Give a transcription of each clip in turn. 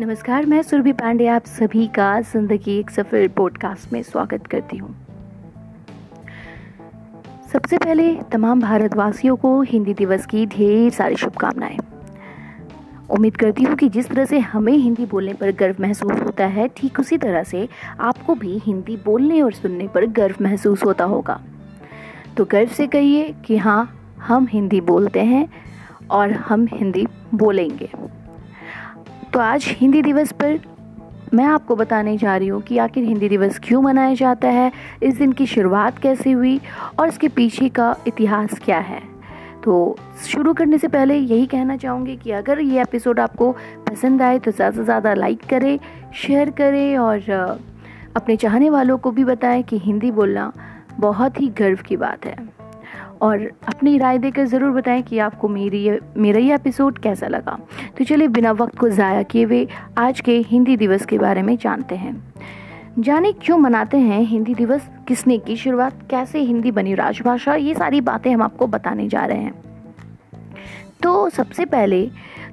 नमस्कार, मैं सुरभि पांडे, आप सभी का ज़िंदगी एक सफ़र पॉडकास्ट में स्वागत करती हूँ। सबसे पहले तमाम भारतवासियों को हिंदी दिवस की ढेर सारी शुभकामनाएँ। उम्मीद करती हूँ कि जिस तरह से हमें हिंदी बोलने पर गर्व महसूस होता है, ठीक उसी तरह से आपको भी हिंदी बोलने और सुनने पर गर्व महसूस होता होगा। तो गर्व से कहिए कि हाँ हम हिंदी बोलते हैं और हम हिंदी बोलेंगे। तो आज हिंदी दिवस पर मैं आपको बताने जा रही हूँ कि आखिर हिंदी दिवस क्यों मनाया जाता है, इस दिन की शुरुआत कैसे हुई और इसके पीछे का इतिहास क्या है। तो शुरू करने से पहले यही कहना चाहूँगी कि अगर ये एपिसोड आपको पसंद आए तो ज़्यादा से ज़्यादा लाइक करें, शेयर करें और अपने चाहने वालों को भी बताएँ कि हिंदी बोलना बहुत ही गर्व की बात है। और अपनी राय देकर ज़रूर बताएँ कि आपको मेरी मेरा ये एपिसोड कैसा लगा। तो चलिए बिना वक्त को ज़ाया किए हुए आज के हिंदी दिवस के बारे में जानते हैं। जाने क्यों मनाते हैं हिंदी दिवस, किसने की शुरुआत, कैसे हिंदी बनी राजभाषा, ये सारी बातें हम आपको बताने जा रहे हैं। तो सबसे पहले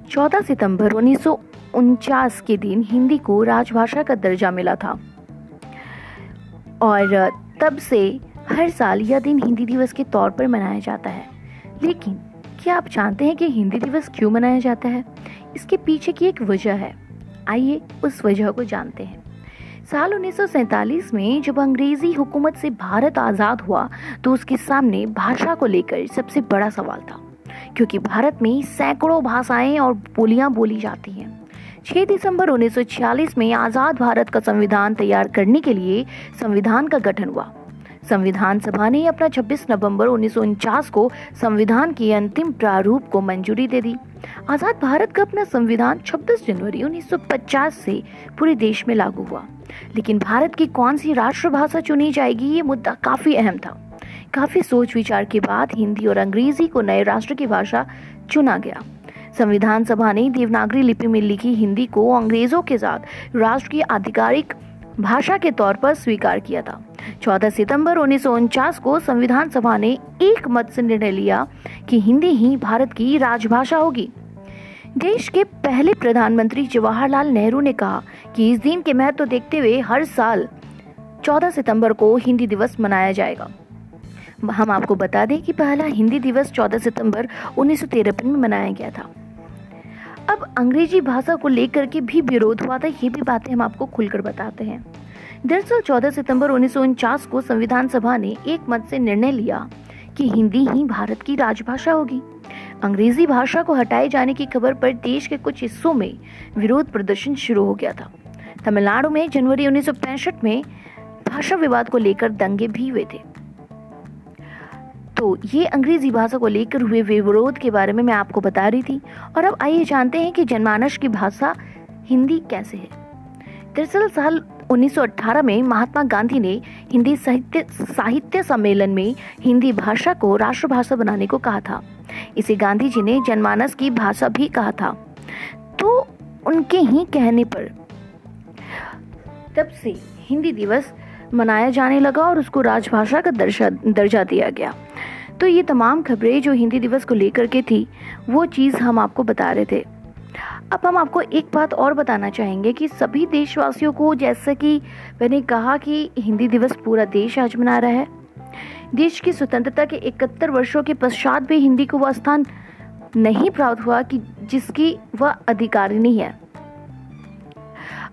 14 सितंबर उन्नीस सौ उनचास के दिन हिंदी को राजभाषा का दर्जा मिला था। और तब से हर साल यह दिन हिंदी दिवस के तौर पर मनाया जाता है। लेकिन, क्या आप जानते हैं कि हिंदी दिवस क्यों मनाया जाता है? इसके पीछे की एक वजह है। आइए उस वजह को जानते हैं। साल 1947 में जब अंग्रेज़ी हुकूमत से भारत आज़ाद हुआ तो उसके सामने भाषा को लेकर सबसे बड़ा सवाल था। क्योंकि भारत में सैकड़ों भाषाएँ और बोलियाँ बोली जाती हैं। 6 दिसंबर 1946 में आज़ाद भारत का संविधान तैयार करने के लिए संविधान का गठन हुआ। संविधान सभा ने अपना 26 नवंबर उन्नीस सौ उनचास को संविधान के अंतिम प्रारूप को मंजूरी दे दी। आज़ाद भारत का अपना संविधान 26 जनवरी 1950 से पूरे देश में लागू हुआ। लेकिन भारत की कौन सी राष्ट्रभाषा चुनी जाएगी, ये मुद्दा काफ़ी अहम था। काफ़ी सोच विचार के बाद हिंदी और अंग्रेज़ी को नए राष्ट्र की भाषा चुना गया। संविधान सभा ने देवनागरी लिपि में लिखी हिंदी को अंग्रेज़ों के साथ राष्ट्र की आधिकारिक भाषा के तौर पर स्वीकार किया था। 14 सितंबर उन्नीस सौ उनचास को संविधान सभा ने एक मत से निर्णय लिया कि हिंदी ही भारत की राजभाषा होगी। देश के पहले प्रधानमंत्री जवाहरलाल नेहरू ने कहा कि इस दिन के महत्व तो देखते हुए हर साल 14 सितंबर को हिंदी दिवस मनाया जाएगा। हम आपको बता दें कि पहला हिंदी दिवस 14 सितंबर उन्नीस में मनाया गया था। अब अंग्रेज़ी भाषा को लेकर के भी विरोध हुआ था, ये भी बातें हम आपको खुलकर बताते हैं। दरअसल 14 सितंबर उन्नीस सौ उनचास को संविधान सभा ने एक मत से निर्णय लिया कि हिंदी ही भारत की राजभाषा होगी। अंग्रेज़ी भाषा को हटाए जाने की खबर पर देश के कुछ हिस्सों में विरोध प्रदर्शन शुरू हो गया था। तमिलनाडु में जनवरी उन्नीस सौ पैंसठ में भाषा विवाद को लेकर दंगे भी हुए थे। तो ये अंग्रेज़ी भाषा को लेकर हुए विरोध के बारे में मैं आपको बता रही थी। और अब आइए जानते हैं कि जनमानस की भाषा हिंदी कैसे है। दरअसल साल 1918 में महात्मा गांधी ने हिंदी साहित्य साहित्य सम्मेलन में हिंदी भाषा को राष्ट्रभाषा बनाने को कहा था। इसे गांधी जी ने जनमानस की भाषा भी कहा था। तो उनके ही कहने पर तब से हिंदी दिवस मनाया जाने लगा और उसको राजभाषा का दर्जा दर्जा दिया गया। तो ये तमाम खबरें जो हिंदी दिवस को लेकर के थी, वो चीज़ हम आपको बता रहे थे। अब हम आपको एक बात और बताना चाहेंगे कि सभी देशवासियों को जैसा कि मैंने कहा कि हिंदी दिवस पूरा देश आज मना रहा है। देश की स्वतंत्रता के इकहत्तर वर्षों के पश्चात भी हिंदी को वह स्थान नहीं प्राप्त हुआ कि जिसकी वह अधिकारिणी है।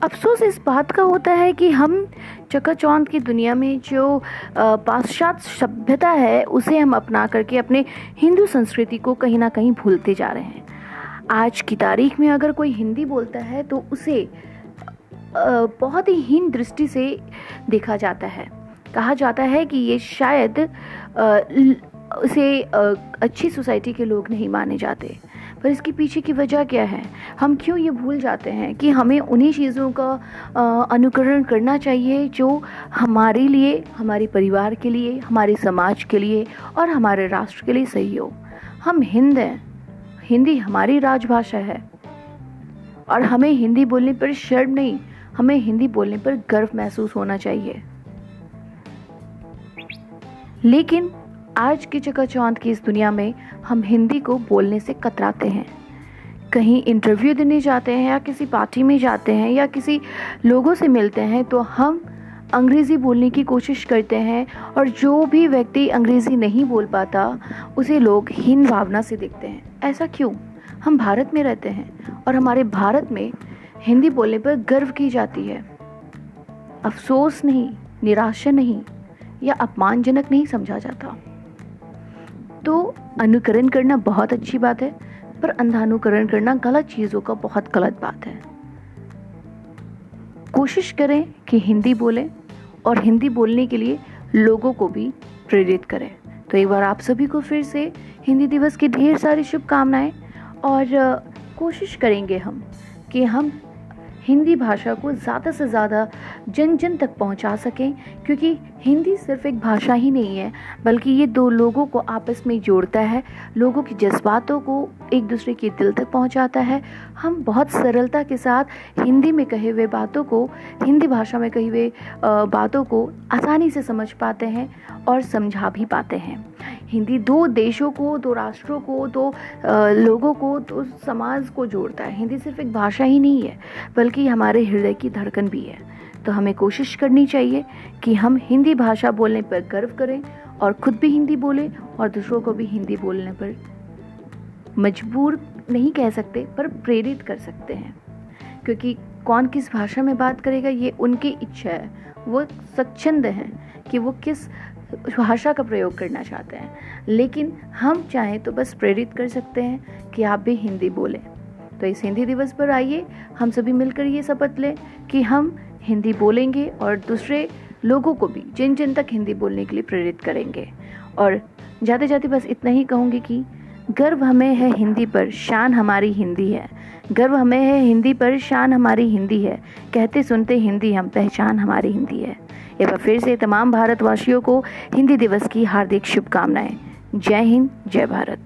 अफसोस इस बात का होता है कि हम चकाचौंध की दुनिया में जो पाश्चात्य सभ्यता है, उसे हम अपना करके अपने हिंदू संस्कृति को कहीं ना कहीं भूलते जा रहे हैं। आज की तारीख में अगर कोई हिंदी बोलता है तो उसे बहुत ही हीन दृष्टि से देखा जाता है। कहा जाता है कि ये शायद उसे अच्छी सोसाइटी के लोग नहीं माने जाते। पर इसके पीछे की वजह क्या है? हम क्यों ये भूल जाते हैं कि हमें उन्हीं चीज़ों का अनुकरण करना चाहिए जो हमारे लिए, हमारे परिवार के लिए, हमारे समाज के लिए और हमारे राष्ट्र के लिए सही हो? हम हिंद हैं। हिंदी हमारी राजभाषा है। और हमें हिंदी बोलने पर शर्म नहीं, हमें हिंदी बोलने पर गर्व महसूस होना चाहिए। लेकिन आज की चकाचौंध की इस दुनिया में हम हिंदी को बोलने से कतराते हैं। कहीं इंटरव्यू देने जाते हैं या किसी पार्टी में जाते हैं या किसी लोगों से मिलते हैं तो हम अंग्रेज़ी बोलने की कोशिश करते हैं और जो भी व्यक्ति अंग्रेज़ी नहीं बोल पाता, उसे लोग हीन भावना से देखते हैं। ऐसा क्यों? हम भारत में रहते हैं और हमारे भारत में हिंदी बोलने पर गर्व की जाती है। अफसोस नहीं, निराशा नहीं या अपमानजनक नहीं समझा जाता। तो अनुकरण करना बहुत अच्छी बात है, पर अंधानुकरण करना गलत चीज़ों का बहुत गलत बात है। कोशिश करें कि हिंदी बोलें और हिंदी बोलने के लिए लोगों को भी प्रेरित करें। तो एक बार आप सभी को फिर से हिंदी दिवस की ढेर सारी शुभकामनाएँ और कोशिश करेंगे हम कि हम हिंदी भाषा को ज़्यादा से ज़्यादा जन जन तक पहुँचा सकें, क्योंकि हिंदी सिर्फ़ एक भाषा ही नहीं है, बल्कि ये दो लोगों को आपस में जोड़ता है, लोगों की जज्बातों को एक दूसरे के दिल तक पहुंचाता है। हम बहुत सरलता के साथ हिंदी में कहे हुए बातों को, हिंदी भाषा में कही हुए बातों को आसानी से समझ पाते हैं और समझा भी पाते हैं। हिंदी दो देशों को, दो राष्ट्रों को, दो लोगों को, दो समाज को जोड़ता है। हिंदी सिर्फ़ एक भाषा ही नहीं है, बल्कि हमारे हृदय की धड़कन भी है। तो हमें कोशिश करनी चाहिए कि हम हिंदी भाषा बोलने पर गर्व करें और खुद भी हिंदी बोलें और दूसरों को भी हिंदी बोलने पर मजबूर नहीं कह सकते, पर प्रेरित कर सकते हैं। क्योंकि कौन किस भाषा में बात करेगा, ये उनकी इच्छा है। वो स्वच्छंद हैं कि वो किस भाषा का प्रयोग करना चाहते हैं। लेकिन हम चाहें तो बस प्रेरित कर सकते हैं कि आप भी हिंदी बोलें। तो इस हिंदी दिवस पर आइए, हम सभी मिलकर ये शपथ लें कि हम हिंदी बोलेंगे और दूसरे लोगों को भी जिन जिन तक हिंदी बोलने के लिए प्रेरित करेंगे। और जाते जाते बस इतना ही कहूँगी कि गर्व हमें है हिंदी पर, शान हमारी हिंदी है। गर्व हमें है हिंदी पर, शान हमारी हिंदी है। कहते सुनते हिंदी हम, पहचान हमारी हिंदी है। एक बार फिर से तमाम भारतवासियों को हिंदी दिवस की हार्दिक शुभकामनाएँ। जय हिंद, जय भारत।